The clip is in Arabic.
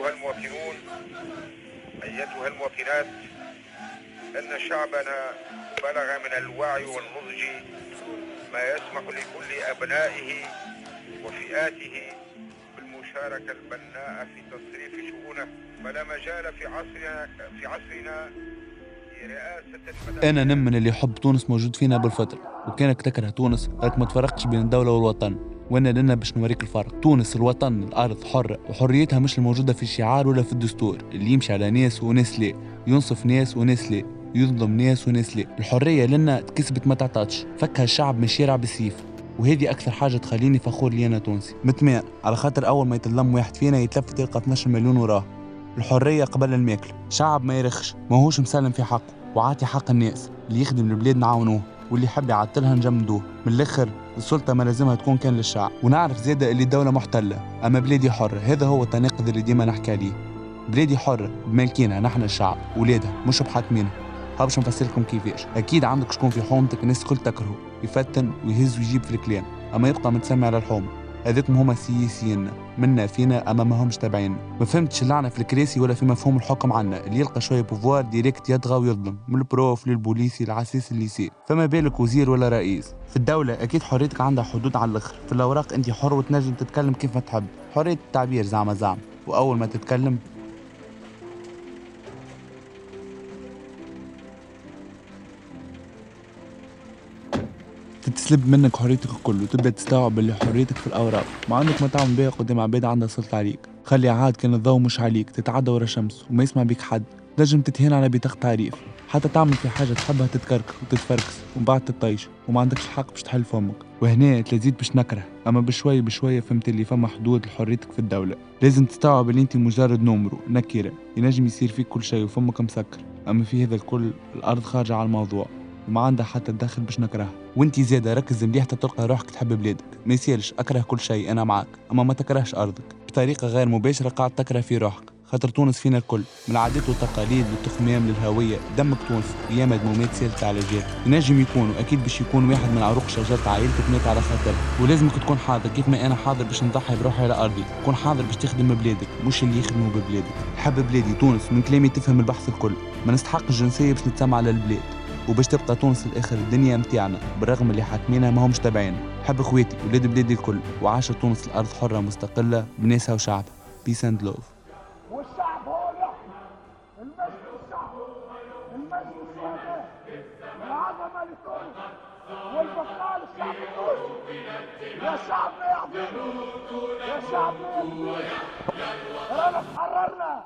أيها المواطنون أيتها المواطنات أن شعبنا بلغ من الوعي والنضج ما يسمح لكل أبنائه وفئاته بالمشاركة البناءة في تصريف شؤونه. فلا مجال في عصرنا في عصرنا أنا نمن اللي يحب تونس موجود فينا بالفطر وكانك تكره تونس راك ما تفرقتش بين الدولة والوطن. وانا لنا باش نوريك الفرق. تونس الوطن الأرض حرة وحريتها مش الموجودة في الشعار ولا في الدستور. اللي يمشي على ناس وناس لا. ينصف ناس وناس لا. يظلم ناس وناس لا. الحرية لنا تكسبت ما تعطاتش. فكها الشعب من الشارع بالسيف. وهذه أكثر حاجة تخليني فخور لي أنا تونسي. متماء. على خاطر أول ما يتلم واحد فينا يتلف تلقى 12 مليون وراه. الحرية قبل الماكل. شعب ما يرخش. ماهوش مسلم في حقه. وعاطي حق الناس. اللي يخدم البلاد نعاونوه. واللي يحب يعطلها نجمدوه من الآخر السلطة ما لازمها تكون كان للشعب. ونعرف زيادة اللي الدولة محتلة. أما بلادي حرة هذا هو التناقض اللي ديما نحكي عليه. بلادي حرة بمالكينها نحن الشعب. ولادها مش بحاكمينها باش نفسر لكم كيفاش. أكيد عندك شكون في حومتك الناس الكل تكرهه يفتن ويهز ويجيب في الكلام. أما يبقى متسمع على هذاكم هما سياسيين منا فينا اما ما همش تابعين ما فهمتش اللعنة في الكراسي ولا في مفهوم الحكم عنا اللي يلقى شوية pouvoir direct يطغى ويظلم من ال prof للبوليسي لعساس ال lycée. فما بالك وزير ولا رئيس. في الدولة أكيد حريتك عندها حدود على الآخر. في الأوراق أنت حر وتنجم تتكلم كيف ما تحب. حرية التعبير زعما زعما. وأول ما تتكلم تتسلب منك حريتك الكل وتبدا تستوعب اللي حريتك في الأوراق. ما عندك ما تعمل بيها قدام عباد عندها سلطة عليك. خلي عاد كان الضوء مش عليك تتعدى ورا شمس وما يسمع بيك حد. نجم تتهين على بطاقة تعريف. حتى تعمل في حاجة تحبها تتكركر وتتفركس ومن بعد تطيش. وما عندكش الحق باش تحل فمك. وهنا تزيد باش نكره. أما بشوي بشوية فهمت اللي فما حدود لحريتك في الدولة. لازم تستوعب اللي أنت مجرد نمرو نكرة. ينجم يصير فيك كل شيء وفمك مسكر. أما في هذا الكل الأرض خارجة على الموضوع. وما عندها حتى تدخل باش نكرهها. وانت زيادة ركز مليح تلقى روحك تحب بلادك. ما يصيرش أكره كل شيء أنا معاك. أما ما تكرهش أرضك. بطريقة غير مباشرة قاعد تكره في روحك. خاطر تونس فينا الكل. من العادات والتقاليد للتخمام للهوية دمك تونسي أيام مدمومات سالت على جهة ينجم يكون وأكيد باش يكون واحد من عروق شجرة عائلتك مات على خاطر. ولازمك تكون حاضر. كيف ما أنا حاضر باش نضحي بروحي على أرضي. تكون حاضر باش تخدم بلادك مش اللي يخدموا ببلادك. حب بلادي تونس. من كلامي تفهم البحث الكل. ما نستحق الجنسية باش نتسمع على البلاد. وباش تبقى تونس الآخر الدنيا متاعنا بالرغم اللي حاكمينها ما همش تابعين حب اخواتي ولاد بلادي الكل وعاشوا تونس الأرض حرة مستقلة بناسها وشعبها. peace and love والشعب هو يحكم. المجد للشعب. المجد للشهداء العظمة لتونس. والبقاء للشعب التونسي. يا شعب يا عظيم يا شعب رانا